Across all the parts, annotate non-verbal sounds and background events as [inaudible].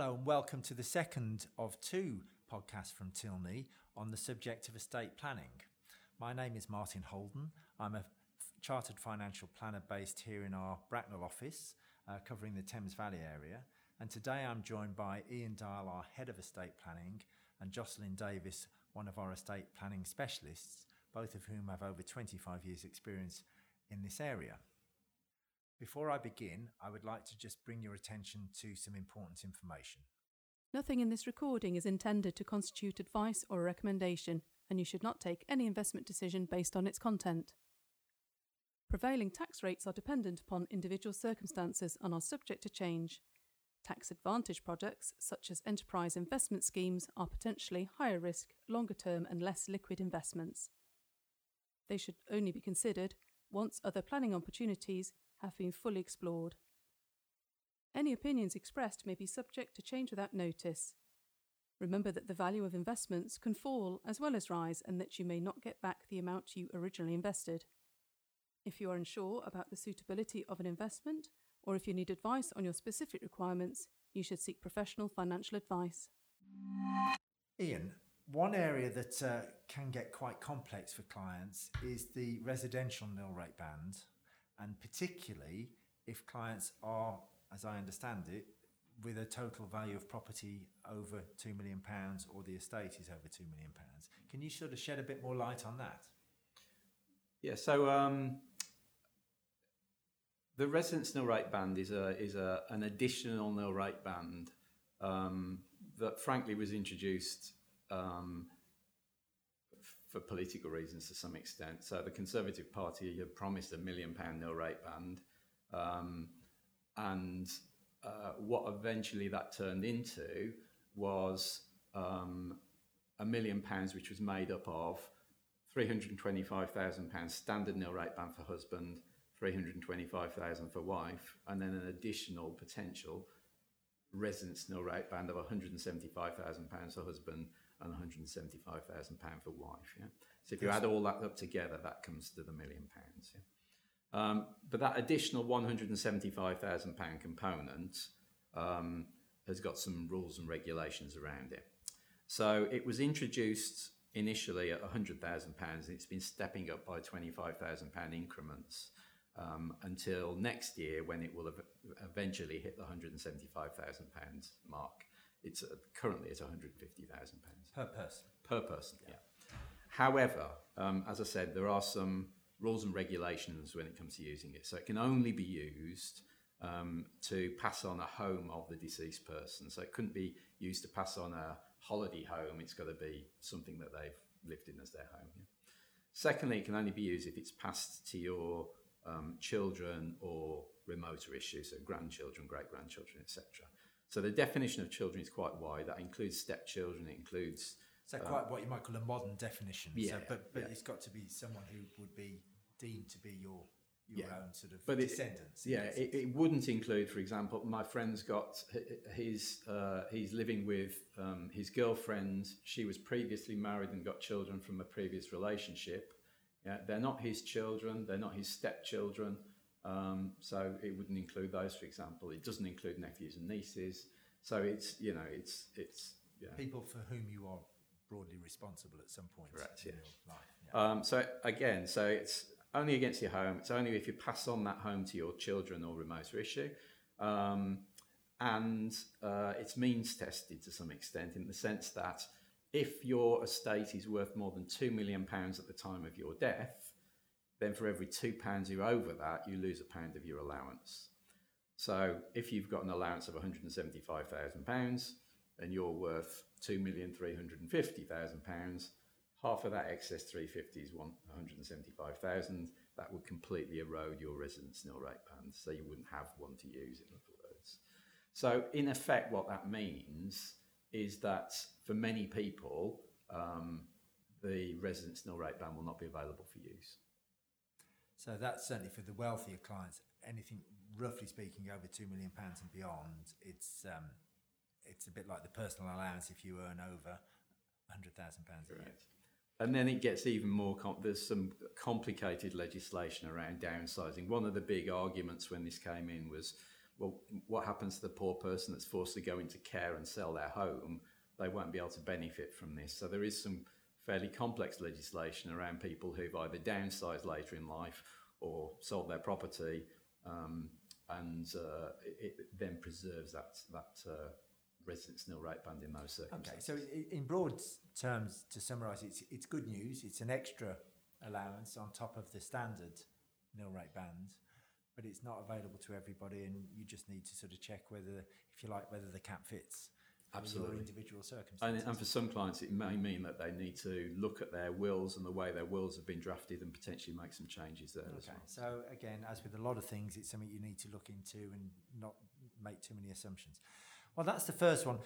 Hello and welcome to the second of two podcasts from Tilney on the subject of estate planning. My name is Martin Holden. I'm a chartered financial planner based here in our Bracknell office, uh, covering the Thames Valley area. And today I'm joined by Ian Dyall, our head of estate planning, and Jocelyn Davis, one of our estate planning specialists, both of whom have over 25 years' experience in this area. Before I begin, I would like to just bring your attention to some important information. Nothing in this recording is intended to constitute advice or a recommendation, and you should not take any investment decision based on its content. Prevailing tax rates are dependent upon individual circumstances and are subject to change. Tax advantage products, such as enterprise investment schemes, are potentially higher risk, longer term, and less liquid investments. They should only be considered once other planning opportunities have been fully explored. Any opinions expressed may be subject to change without notice. Remember that the value of investments can fall as well as rise and that you may not get back the amount you originally invested. If you are unsure about the suitability of an investment, or if you need advice on your specific requirements, you should seek professional financial advice. Ian, one area that uh, can get quite complex for clients is the residential nil rate band and particularly if clients are, as I understand it, with a total value of property over two million pounds or the estate is over two million pounds. Can you sort of shed a bit more light on that? Yeah, so um, the residence nil rate band is a is a an additional nil rate band um, that frankly was introduced um, for political reasons to some extent. So the Conservative Party had promised a million pound nil rate band, um, and uh, what eventually that turned into was um, a million pounds, which was made up of three hundred twenty-five thousand pounds standard nil rate band for husband, three hundred twenty-five thousand for wife, and then an additional potential residence nil rate band of one hundred seventy-five thousand pounds for husband and £175,000 for wife. Yeah? So if you add all that up together, that comes to the million pounds. Yeah? Um, but that additional £175,000 component um, has got some rules and regulations around it. So it was introduced initially at £100,000 and it's been stepping up by £25,000 increments um, until next year when it will eventually hit the £175,000 mark. It's uh, currently at 150,000 pounds per person. Per person, yeah. yeah. However, um, as I said, there are some rules and regulations when it comes to using it. So it can only be used um, to pass on a home of the deceased person. So it couldn't be used to pass on a holiday home. It's got to be something that they've lived in as their home. Yeah. Secondly, it can only be used if it's passed to your um, children or remoter issues, so grandchildren, great grandchildren, etc. So the definition of children is quite wide. That includes stepchildren. It includes. So uh, quite what you might call a modern definition. Yeah, so, but but yeah. it's got to be someone who would be deemed to be your your yeah. own sort of but descendants. It, yeah, it, it, wouldn't include, for example, my friend's got he's uh, he's living with um, his girlfriend. She was previously married and got children from a previous relationship. Yeah, they're not his children. They're not his stepchildren. Um, so it wouldn't include those, for example. It doesn't include nephews and nieces. So it's you know it's it's yeah. people for whom you are broadly responsible at some point Correct, in yeah. your life. Yeah. Um, so again, so it's only against your home. It's only if you pass on that home to your children or remote issue. Um, and uh, it's means tested to some extent in the sense that if your estate is worth more than two million pounds at the time of your death, then for every two pounds you're over that, you lose a pound of your allowance. So if you've got an allowance of £175,000 and you're worth £2,350,000, half of that excess 350 is 175,000. That would completely erode your residence nil rate band, so you wouldn't have one to use, in other words. So, in effect, what that means is that for many people, um, the residence nil rate band will not be available for use. So that's certainly for the wealthier clients. Anything, roughly speaking, over two million pounds and beyond, it's um, it's a bit like the personal allowance if you earn over hundred thousand pounds a year. And then it gets even more. Com- there's some complicated legislation around downsizing. One of the big arguments when this came in was, well, what happens to the poor person that's forced to go into care and sell their home? They won't be able to benefit from this. So there is some fairly complex legislation around people who've either downsized later in life or sold their property, um, and uh, it, it, then preserves that that uh, residence nil rate band in those circumstances. Okay, so in broad terms, to summarise, it's it's good news. It's an extra allowance on top of the standard nil rate band, but it's not available to everybody, and you just need to sort of check whether, if you like, whether the cap fits. Absolutely. Individual circumstances. And, and for some clients, it may mean that they need to look at their wills and the way their wills have been drafted and potentially make some changes there okay. as well. So again, as with a lot of things, it's something you need to look into and not make too many assumptions. Well, that's the first one.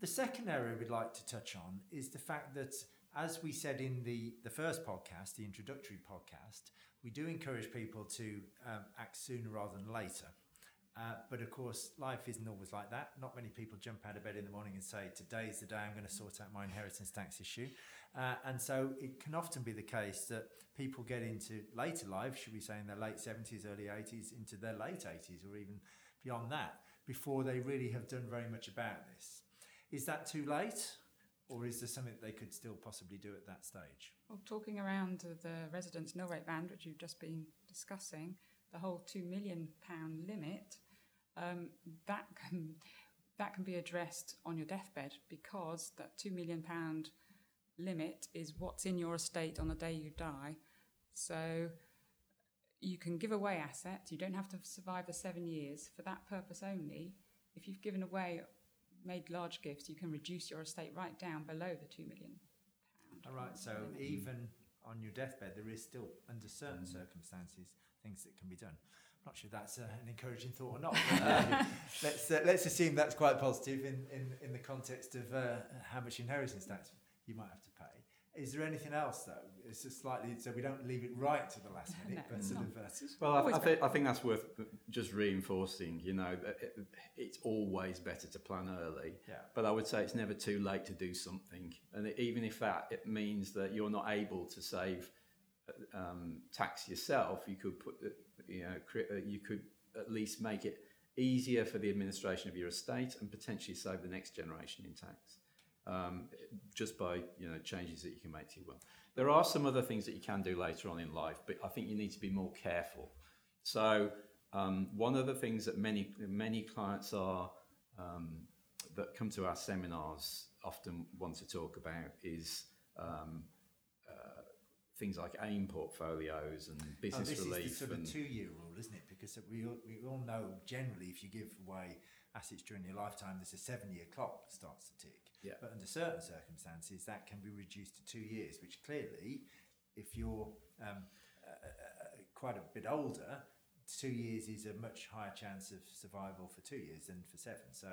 The second area we'd like to touch on is the fact that, as we said in the, the first podcast, the introductory podcast, we do encourage people to um, act sooner rather than later. Uh, but of course, life isn't always like that. Not many people jump out of bed in the morning and say, Today's the day I'm going to sort out my inheritance tax issue. Uh, and so it can often be the case that people get into later life, should we say in their late 70s, early 80s, into their late 80s, or even beyond that, before they really have done very much about this. Is that too late? Or is there something they could still possibly do at that stage? Well, talking around the residence nil rate band, which you've just been discussing, the whole £2 million limit um, that can that can be addressed on your deathbed because that two million pound limit is what's in your estate on the day you die. So you can give away assets. You don't have to survive the seven years for that purpose only. If you've given away, made large gifts, you can reduce your estate right down below the two million. All right. So limit. even on your deathbed, there is still, under certain mm. circumstances, things that can be done not sure that's uh, an encouraging thought or not. Uh, [laughs] let's uh, let's assume that's quite positive in, in, in the context of uh, how much inheritance tax you might have to pay. Is there anything else though? It's just slightly so we don't leave it right to the last [laughs] minute, no, but sort of. Uh, well, I, I, think I think that's worth just reinforcing. You know, it, it's always better to plan early. Yeah. But I would say it's never too late to do something, and even if that it means that you're not able to save um, tax yourself, you could put you know, uh, you could at least make it easier for the administration of your estate and potentially save the next generation in tax. Um, just by you know changes that you can make to your will. There are some other things that you can do later on in life, but I think you need to be more careful. So um, one of the things that many many clients are um, that come to our seminars often want to talk about is um, things like AIM portfolios and business oh, this relief. This is the sort of two-year rule, isn't it? Because we all, we all know generally if you give away assets during your lifetime, there's a seven-year clock that starts to tick. Yeah. But under certain circumstances, that can be reduced to two years, which clearly, if you're um, uh, quite a bit older, two years is a much higher chance of survival for two years than for seven. So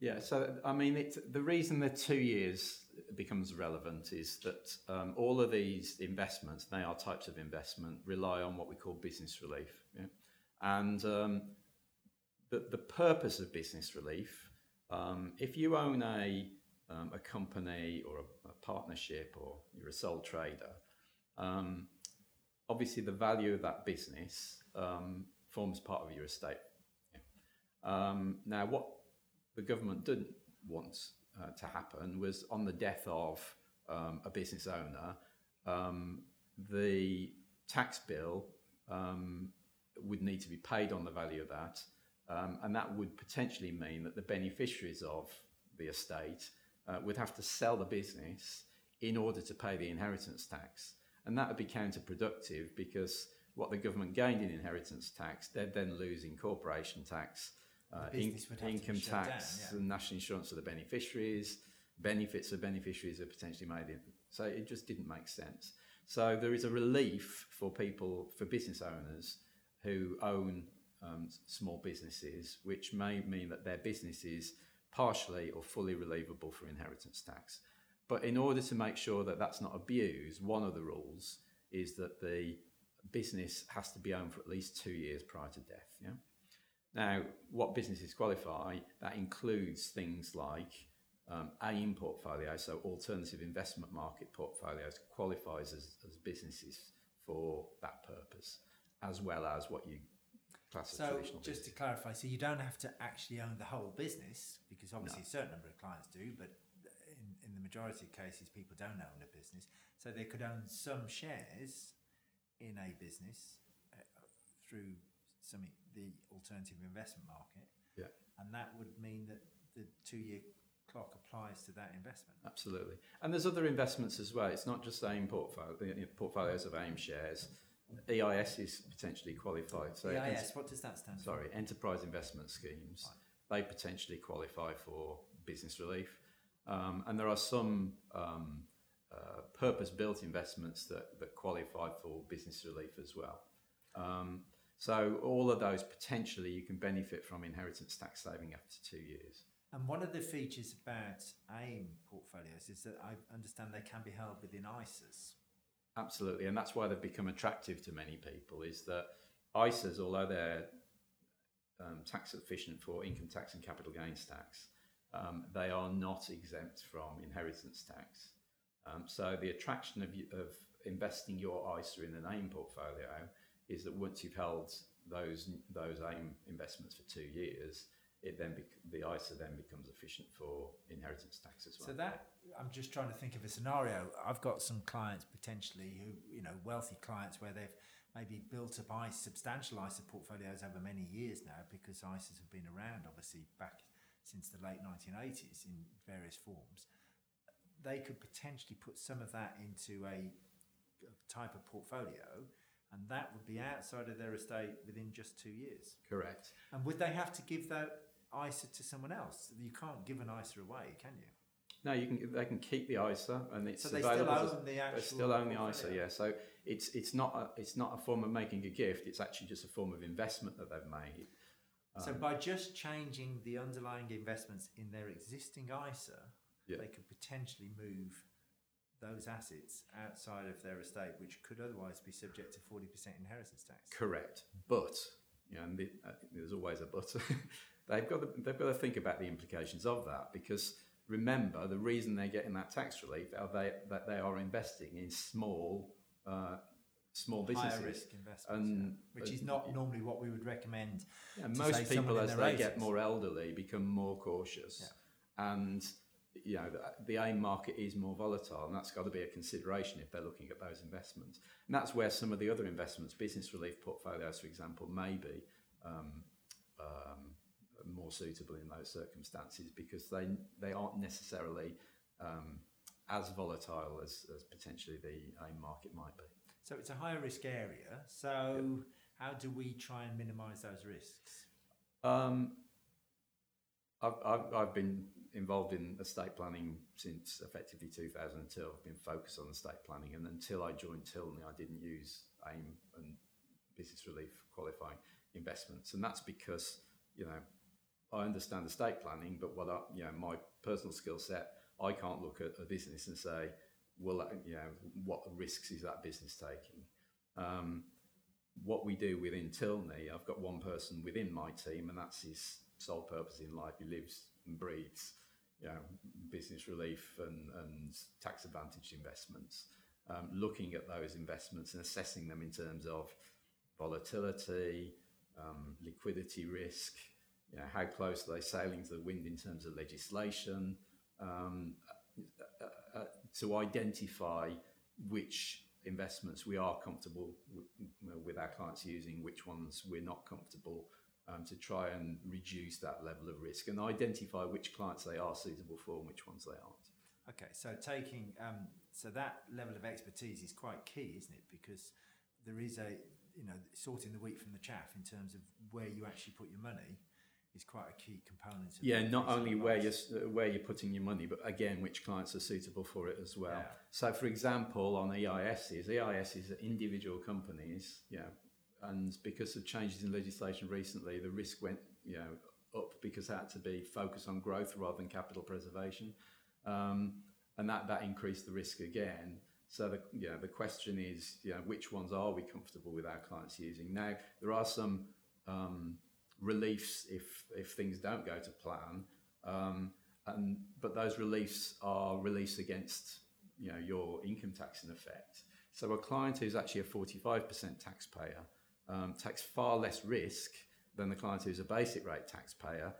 yeah, so I mean, it's, the reason the two years becomes relevant is that um, all of these investments, they are types of investment, rely on what we call business relief. Yeah? And um, the, the purpose of business relief, um, if you own a, um, a company or a, a, partnership or you're a sole trader, um, obviously the value of that business um, forms part of your estate. Yeah? now, what the government didn't want uh, to happen was on the death of um, a business owner, um, the tax bill um, would need to be paid on the value of that, um, and that would potentially mean that the beneficiaries of the estate uh, would have to sell the business in order to pay the inheritance tax. And that would be counterproductive because what the government gained in inheritance tax, they'd then lose in corporation tax uh, in, income tax down, yeah. and national insurance for the beneficiaries, benefits of beneficiaries are potentially made in. So it just didn't make sense. So there is a relief for people, for business owners who own um, small businesses, which may mean that their business is partially or fully relievable for inheritance tax. But in order to make sure that that's not abused, one of the rules is that the business has to be owned for at least two years prior to death. Yeah. Now, what businesses qualify, that includes things like um, AIM portfolio, so alternative investment market portfolios, qualifies as, as businesses for that purpose, as well as what you class So traditional just to clarify, so you don't have to actually own the whole business because obviously a certain number of clients do, but in, in the majority of cases, people don't own a business. So they could own some shares in a business uh, through some the alternative investment market, Yeah. and that would mean that the two-year clock applies to that investment. Absolutely. And there's other investments as well. It's not just AIM portfolio, portfolios of AIM shares. EIS is potentially qualified. So EIS, what does that stand for? sorry, enterprise investment schemes. They potentially qualify for business relief. Um, and there are some um, uh, purpose-built investments that, that qualify for business relief as well. Um, so all of those potentially you can benefit from inheritance tax saving after two years. And one of the features about AIM portfolios is that I understand they can be held within ISAs. Absolutely, and that's why they've become attractive to many people. Is that ISAs, although they're um, tax efficient for income tax and capital gains tax, um, they are not exempt from inheritance tax. Um, so the attraction of, of investing your ISA in an AIM portfolio is that once you've held those those AIM investments for two years, it then bec- the ISA then becomes efficient for inheritance tax as well. So that I'm just trying to think of a scenario. I've got some clients potentially who, you know, wealthy clients where they've maybe built up ISA, substantial ISA portfolios over many years now because ISAs have been around obviously back since the late 1980s in various forms. They could potentially put some of that into a type of portfolio and that would be outside of their estate within just two years. Correct. And would they have to give that ISA to someone else? You can't give an ISA away, can you? No, you can. They can keep the ISA, and it's So they still available. as- own the actual They still own the ISA, yeah. So it's it's not a, it's not a form of making a gift. It's actually just a form of investment that they've made. So by just changing the underlying investments in their existing ISA, Yeah. they could potentially move those assets outside of their estate, which could otherwise be subject to forty percent inheritance tax. Correct, but you know, and the, uh, there's always a but. [laughs] they've got to, they've got to think about the implications of that because remember the reason they're getting that tax relief are they that they are investing in small uh, small businesses. Higher risk investments, And- yeah. which is and- not normally what we would recommend. Yeah, most people, as they get more elderly, become more cautious, yeah. and you know the, the AIM market is more volatile, and that's got to be a consideration if they're looking at those investments. And that's where some of the other investments, business relief portfolios, for example, may be um, um, more suitable in those circumstances because they they aren't necessarily um, as volatile as, as potentially the AIM market might be. So it's a higher risk area. So how do we try and minimise those risks? Um, I've, I've, I've been involved in estate planning since effectively 2002. I've been focused on estate planning, and until I joined Tilney, I didn't use AIM and business relief qualifying investments, and that's because you know I understand estate planning, but what I, you know my personal skill set, I can't look at a business and say, well, uh, you know, what risks is that business taking? Um, what we do within Tilney, I've got one person within my team, and that's his sole purpose in life. He lives breathes, you know, business relief and, and tax advantaged investments. Um, looking at those investments and assessing them in terms of volatility, um, liquidity risk, you know, how close are they sailing to the wind in terms of legislation, um, uh, uh, to identify which investments we are comfortable with our clients using, which ones we're not comfortable, um, to try and reduce that level of risk and identify which clients they are suitable for and which ones they aren't. Okay, so taking um, so that level of expertise is quite key, isn't it? Because there is a you know sorting the wheat from the chaff in terms of where you actually put your money is quite a key component. Of Yeah, not only where you're where you're putting your money, but again, which clients are suitable for it as well. Yeah. So, for example, on EISs, EISs are individual companies, you know, and because of changes in legislation recently, the risk went, you know, up because it had to be focused on growth rather than capital preservation, um, and that that increased the risk again. So the you know, the question is, you know, which ones are we comfortable with our clients using? Now there are some um, reliefs if if things don't go to plan, um, and but those reliefs are reliefs against you know your income tax in effect. So a client who's actually a forty five percent taxpayer, um, takes far less risk than the client who's a basic rate taxpayer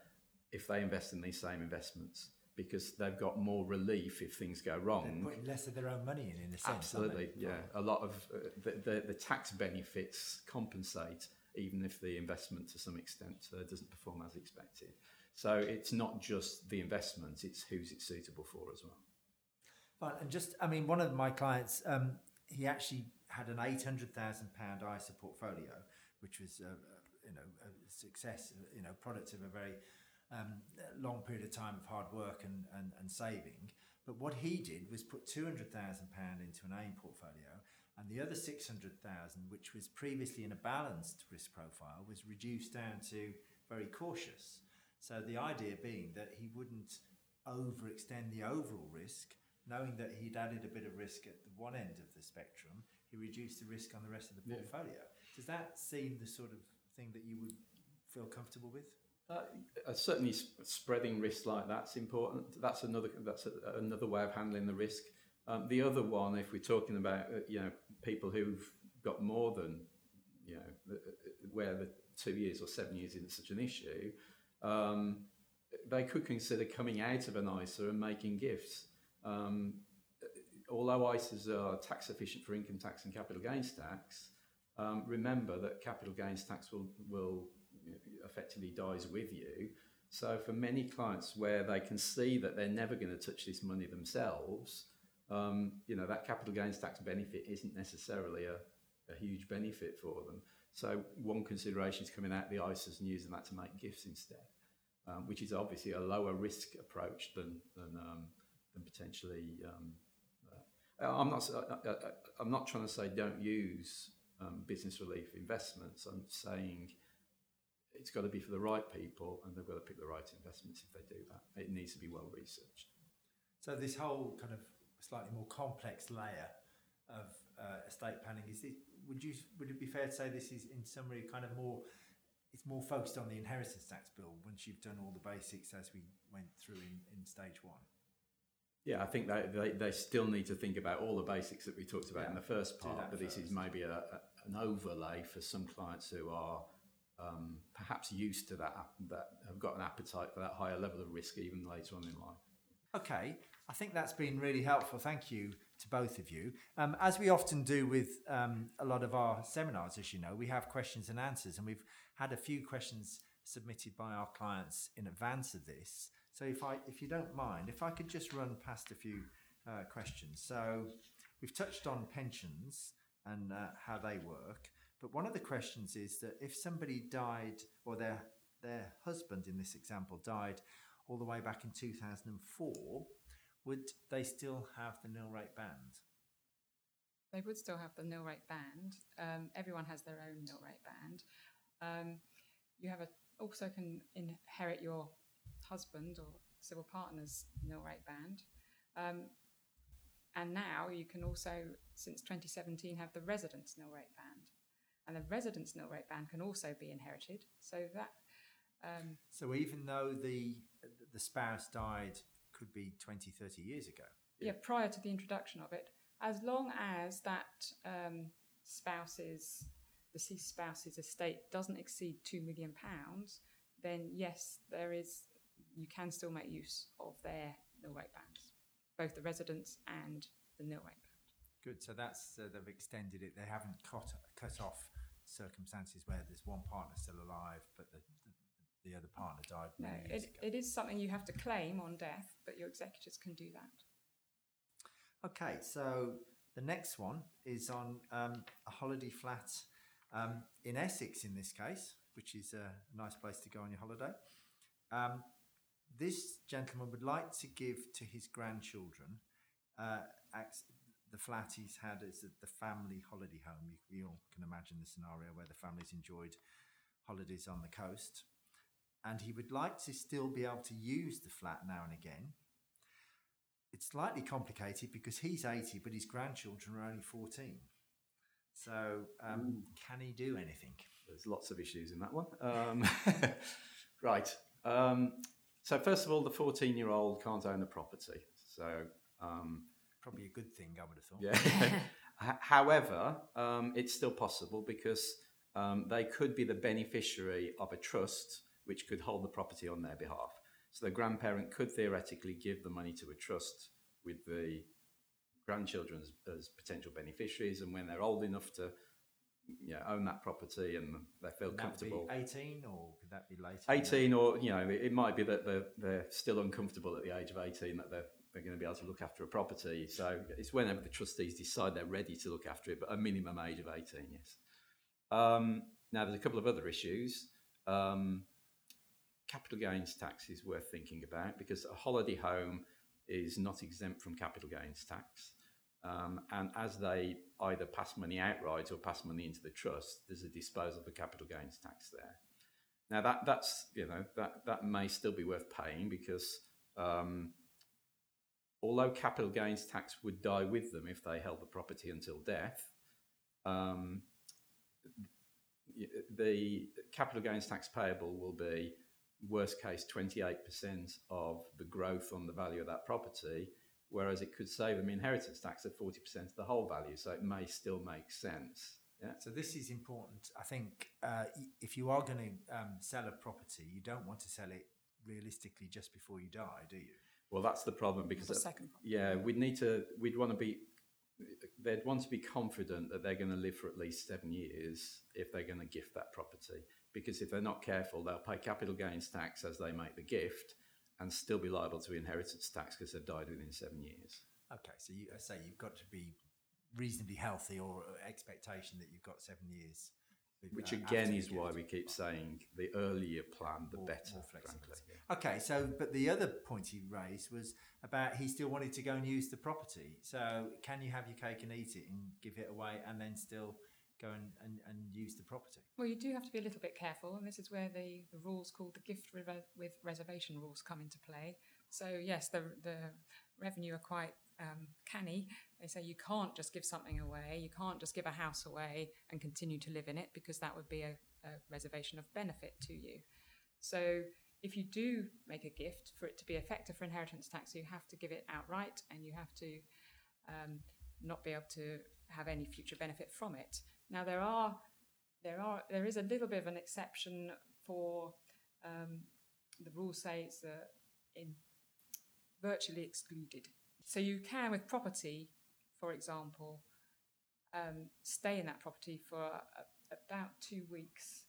if they invest in these same investments because they've got more relief if things go They're wrong. putting less of their own money in, in a sense. Absolutely, yeah. A lot of uh, the, the, the tax benefits compensate even if the investment to some extent uh, doesn't perform as expected. So it's not just the investment, it's who's it suitable for as well. Fine. And just, I mean, one of my clients, um, he actually had an eight hundred thousand pound ISA portfolio, which was, uh, uh, you know, a success, you know, product of a very um, long period of time of hard work and, and, and saving. But what he did was put two hundred thousand pound into an AIM portfolio, and the other six hundred thousand, which was previously in a balanced risk profile, was reduced down to very cautious. So the idea being that he wouldn't overextend the overall risk, knowing that he'd added a bit of risk at the one end of the spectrum, he reduced the risk on the rest of the Yeah. portfolio. Does that seem the sort of thing that you would feel comfortable with? Uh, uh, certainly, sp- spreading risk like that's important. That's another that's a, another way of handling the risk. Um, the other one, if we're talking about uh, you know people who've got more than you know the- uh, where the two years or seven years isn't such an issue, um, they could consider coming out of an ISA and making gifts. Um, although ISAs are tax efficient for income tax and capital gains tax, um, remember that capital gains tax will will effectively dies with you. So for many clients where they can see that they're never going to touch this money themselves, um, you know that capital gains tax benefit isn't necessarily a, a huge benefit for them. So one consideration is coming out the ISAs and using that to make gifts instead, um, which is obviously a lower risk approach than than, um, than potentially. Um, uh, I'm not. I, I'm not trying to say don't use um, business relief investments. I'm saying it's got to be for the right people, and they've got to pick the right investments if they do that. It needs to be well researched. So this whole kind of slightly more complex layer of uh, estate planning is it? Would you would it be fair to say this is in summary kind of more? It's more focused on the inheritance tax bill once you've done all the basics as we went through in, in stage one. Yeah, I think they, they, they still need to think about all the basics that we talked about in the first part, but this is maybe a, a, an overlay for some clients who are um, perhaps used to that, that have got an appetite for that higher level of risk even later on in life. Okay, I think that's been really helpful. Thank you to both of you. Um, as we often do with um, a lot of our seminars, as you know, we have questions and answers, and we've had a few questions submitted by our clients in advance of this. So, if I, if you don't mind, if I could just run past a few uh, questions. So, we've touched on pensions and uh, how they work, but one of the questions is that if somebody died, or their their husband in this example died all the way back in 2004, would they still have the nil rate band? They would still have the nil rate band. Um, everyone has their own nil rate band. Um, you have a, also can inherit your husband or civil partner's nil rate band. Um, and now you can also, since 2017, have the residence nil rate band. And the residence nil rate band can also be inherited. So that um, So even though the the spouse died could be 20, 30 years ago. yeah, prior to the introduction of it, as long as that um, spouse's deceased spouse's estate doesn't exceed two million pounds, then yes, there is you can still make use of their nil rate bands, both the residence and the nil rate band. Good. So that's uh, they've extended it. They haven't cut cut off circumstances where there's one partner still alive, but the the, the other partner died No, it, it is something you have to claim on death, but your executors can do that. Okay, so the next one is on um, a holiday flat um, in Essex, in this case, which is a nice place to go on your holiday. Um, this gentleman would like to give to his grandchildren uh, the flat he's had as the family holiday home. You, we all can imagine the scenario where the family's enjoyed holidays on the coast. And he would like to still be able to use the flat now and again it's slightly complicated because he's 80, but his grandchildren are only 14. So, um, can he do anything? There's lots of issues in that one. Um, [laughs] right. Um, so first of all, the 14-year-old can't own the property. So um, Probably a good thing, I would have thought. yeah. [laughs] However, um, it's still possible because um, they could be the beneficiary of a trust which could hold the property on their behalf. So the grandparent could theoretically give the money to a trust with the grandchildren as, as potential beneficiaries, and when they're old enough to you know, own that property and they feel Would that be comfortable. 18 or could that be later? 18 or you know it, it might be that they're, they're still uncomfortable at the age of 18 that they're, they're going to be able to look after a property so it's whenever the trustees decide they're ready to look after it but a minimum age of 18 yes um, now there's a couple of other issues um, capital gains tax is worth thinking about because a holiday home is not exempt from capital gains tax um, and as they either pass money outright or pass money into the trust, there's a disposal for capital gains tax there. Now that that's you know that that may still be worth paying because um, although capital gains tax would die with them if they held the property until death, um, the capital gains tax payable will be worst case 28% of the growth on the value of that property whereas it could save them inheritance tax at 40% of the whole value. So it may still make sense. Yeah. So this is important. I think uh, if you are going to um, sell a property, you don't want to sell it realistically just before you die, do you? Well, that's the problem because the second problem. yeah, we'd need to we'd want to be they'd want to be confident that they're going to live for at least seven years if they're going to gift that property. Because if they're not careful, they'll pay capital gains tax as they make the gift, and still be liable to inheritance tax because they've died within seven years. Okay, so you I say you've got to be reasonably healthy or expectation that you've got seven years. Which uh, again is why we keep saying the earlier plan, the more- better. more frankly. Okay, so but the other point he raised was about he still wanted to go and use the property. So can you have your cake and eat it and give it away and then still go and, and, and use the property? Well, you do have to be a little bit careful, and this is where the, the rules called the gift re- with reservation rules come into play. So, yes, the, the revenue are quite um, canny. They say you can't just give something away, you can't just give a house away and continue to live in it because that would be a, a reservation of benefit to you. So, if you do make a gift, for it to be effective for inheritance tax, you have to give it outright and you have to um, not be able to have any future benefit from it. Now there are there are there is a little bit of an exception for um, the rules say it's in virtually excluded. So you can with property, for example, um, stay in that property for a, about two weeks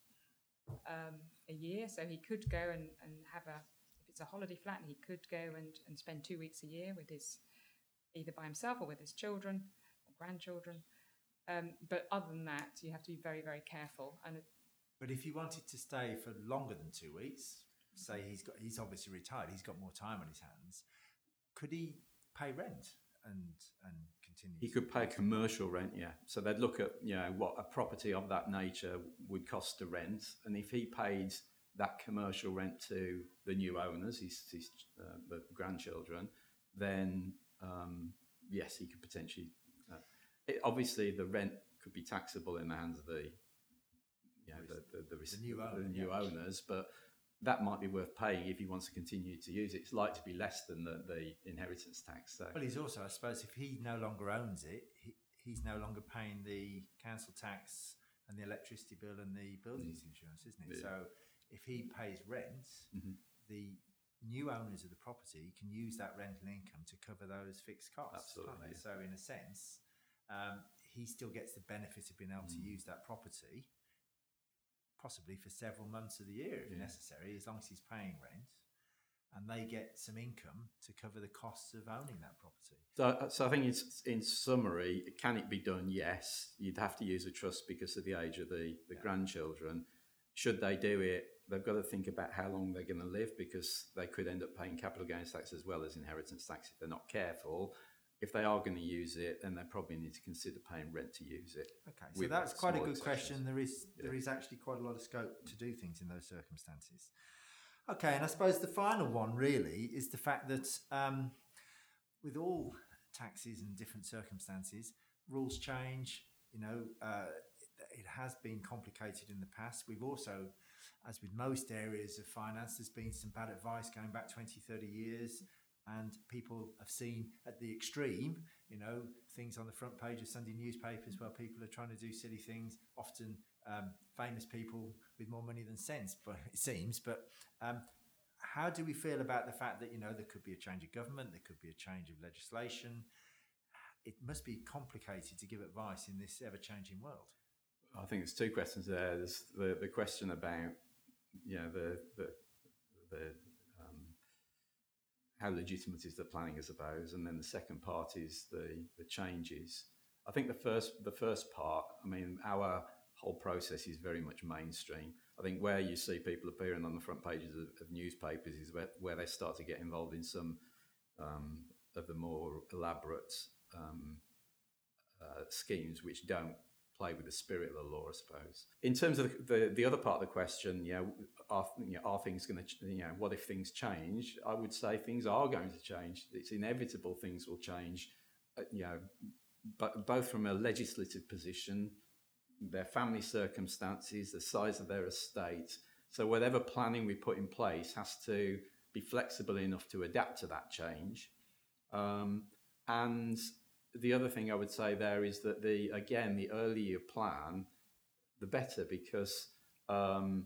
um, a year. So he could go and, and have a if it's a holiday flat, he could go and, and spend two weeks a year with his either by himself or with his children or grandchildren. Um, but other than that, you have to be very, very careful. And But if you wanted to stay for longer than two weeks, say he's got he's obviously retired, he's got more time on his hands, could he pay rent and and continue? He could pay commercial rent, yeah. So they'd look at you know what a property of that nature would cost to rent, and if he paid that commercial rent to the new owners, his, his uh, the grandchildren, then um, yes, he could potentially. It, obviously, the rent could be taxable in the hands of the you know the the, the, The new owner, the new yeah. owners, but that might be worth paying if he wants to continue to use it. It's likely to be less than the, the inheritance tax. So Well, he's also, I suppose, if he no longer owns it, he, he's no longer paying the council tax and the electricity bill and the buildings insurance, isn't it? Mm. Yeah. So if he pays rent, Mhm. the new owners of the property can use that rental income to cover those fixed costs. Absolutely, yeah. So in a sense, um, he still gets the benefit of being able to Mm. use that property, possibly for several months of the year if Yeah. necessary, as long as he's paying rent. And they get some income to cover the costs of owning that property. So, so I think it's, in summary, can it be done? Yes. You'd have to use a trust because of the age of the, the Yeah. grandchildren. Should they do it, they've got to think about how long they're going to live because they could end up paying capital gains tax as well as inheritance tax if they're not careful. If they are going to use it, then they probably need to consider paying rent to use it. Okay, so that's quite a good question. There is there Yeah. is actually quite a lot of scope to do things in those circumstances. Okay, and I suppose the final one really is the fact that um, with all taxes and different circumstances, rules change. You know, uh, it has been complicated in the past. We've also, as with most areas of finance, there's been some bad advice going back 20, 30 years. And people have seen at the extreme, you know, things on the front page of Sunday newspapers where people are trying to do silly things, often um, famous people with more money than sense, but [laughs] it seems. But um, how do we feel about the fact that you know there could be a change of government, there could be a change of legislation? It must be complicated to give advice in this ever-changing world. I think there's two questions there. There's the, the question about you know the the, the how legitimate is the planning, I suppose, and then the second part is the the changes. I think the first the first part. I mean, our whole process is very much mainstream. I think where you see people appearing on the front pages of, of newspapers is where, where, they start to get involved in some um, of the more elaborate um, uh, schemes which don't play with the spirit of the law, I suppose. In terms of the, the, the other part of the question, you know, are, you know, are things going to, you know, what if things change? I would say things are going to change. It's inevitable things will change, uh, you know, but both from a legislative position, their family circumstances, the size of their estate. So whatever planning we put in place has to be flexible enough to adapt to that change. Um, and the other thing I would say there is that the again the earlier you plan, the better because um,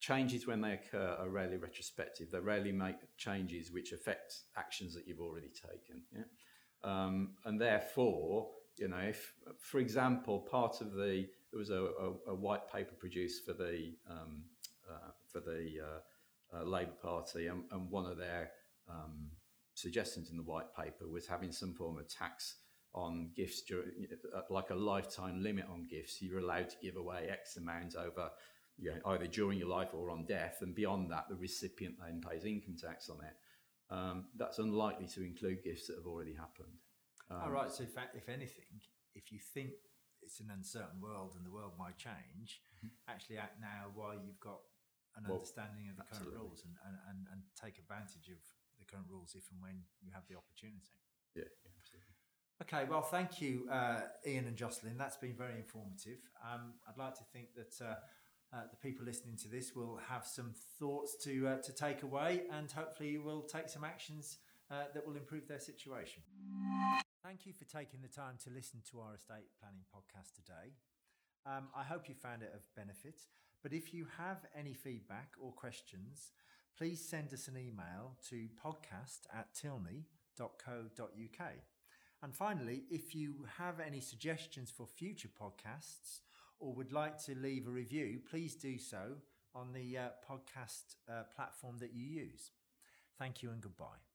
changes when they occur are rarely retrospective. They rarely make changes which affect actions that you've already taken. Yeah? Um, and therefore, you know, if, for example, part of the there was a, a, a white paper produced for the um, uh, for the uh, uh, Labour Party, and, and, one of their um, suggestions in the white paper was having some form of tax on gifts, uh, like a lifetime limit on gifts. You're allowed to give away X amount over, you know, either during your life or on death, and beyond that, the recipient then pays income tax on it. Um, that's unlikely to include gifts that have already happened. Um, All right. So, if, if anything, if you think it's an uncertain world and the world might change, mm-hmm. actually act now while you've got an well, understanding of the absolutely. current rules and, and, and, and take advantage of the current rules if and when you have the opportunity. Yeah, yeah absolutely. Okay, well, thank you, uh, Ian and Jocelyn. That's been very informative. Um, I'd like to think that uh, uh, the people listening to this will have some thoughts to uh, to take away, and hopefully, will take some actions uh, that will improve their situation. Thank you for taking the time to listen to our estate planning podcast today. Um, I hope you found it of benefit. But if you have any feedback or questions, please send us an email to podcast at tilney.co.uk. And finally, if you have any suggestions for future podcasts or would like to leave a review, please do so on the uh, podcast uh, platform that you use. Thank you and goodbye.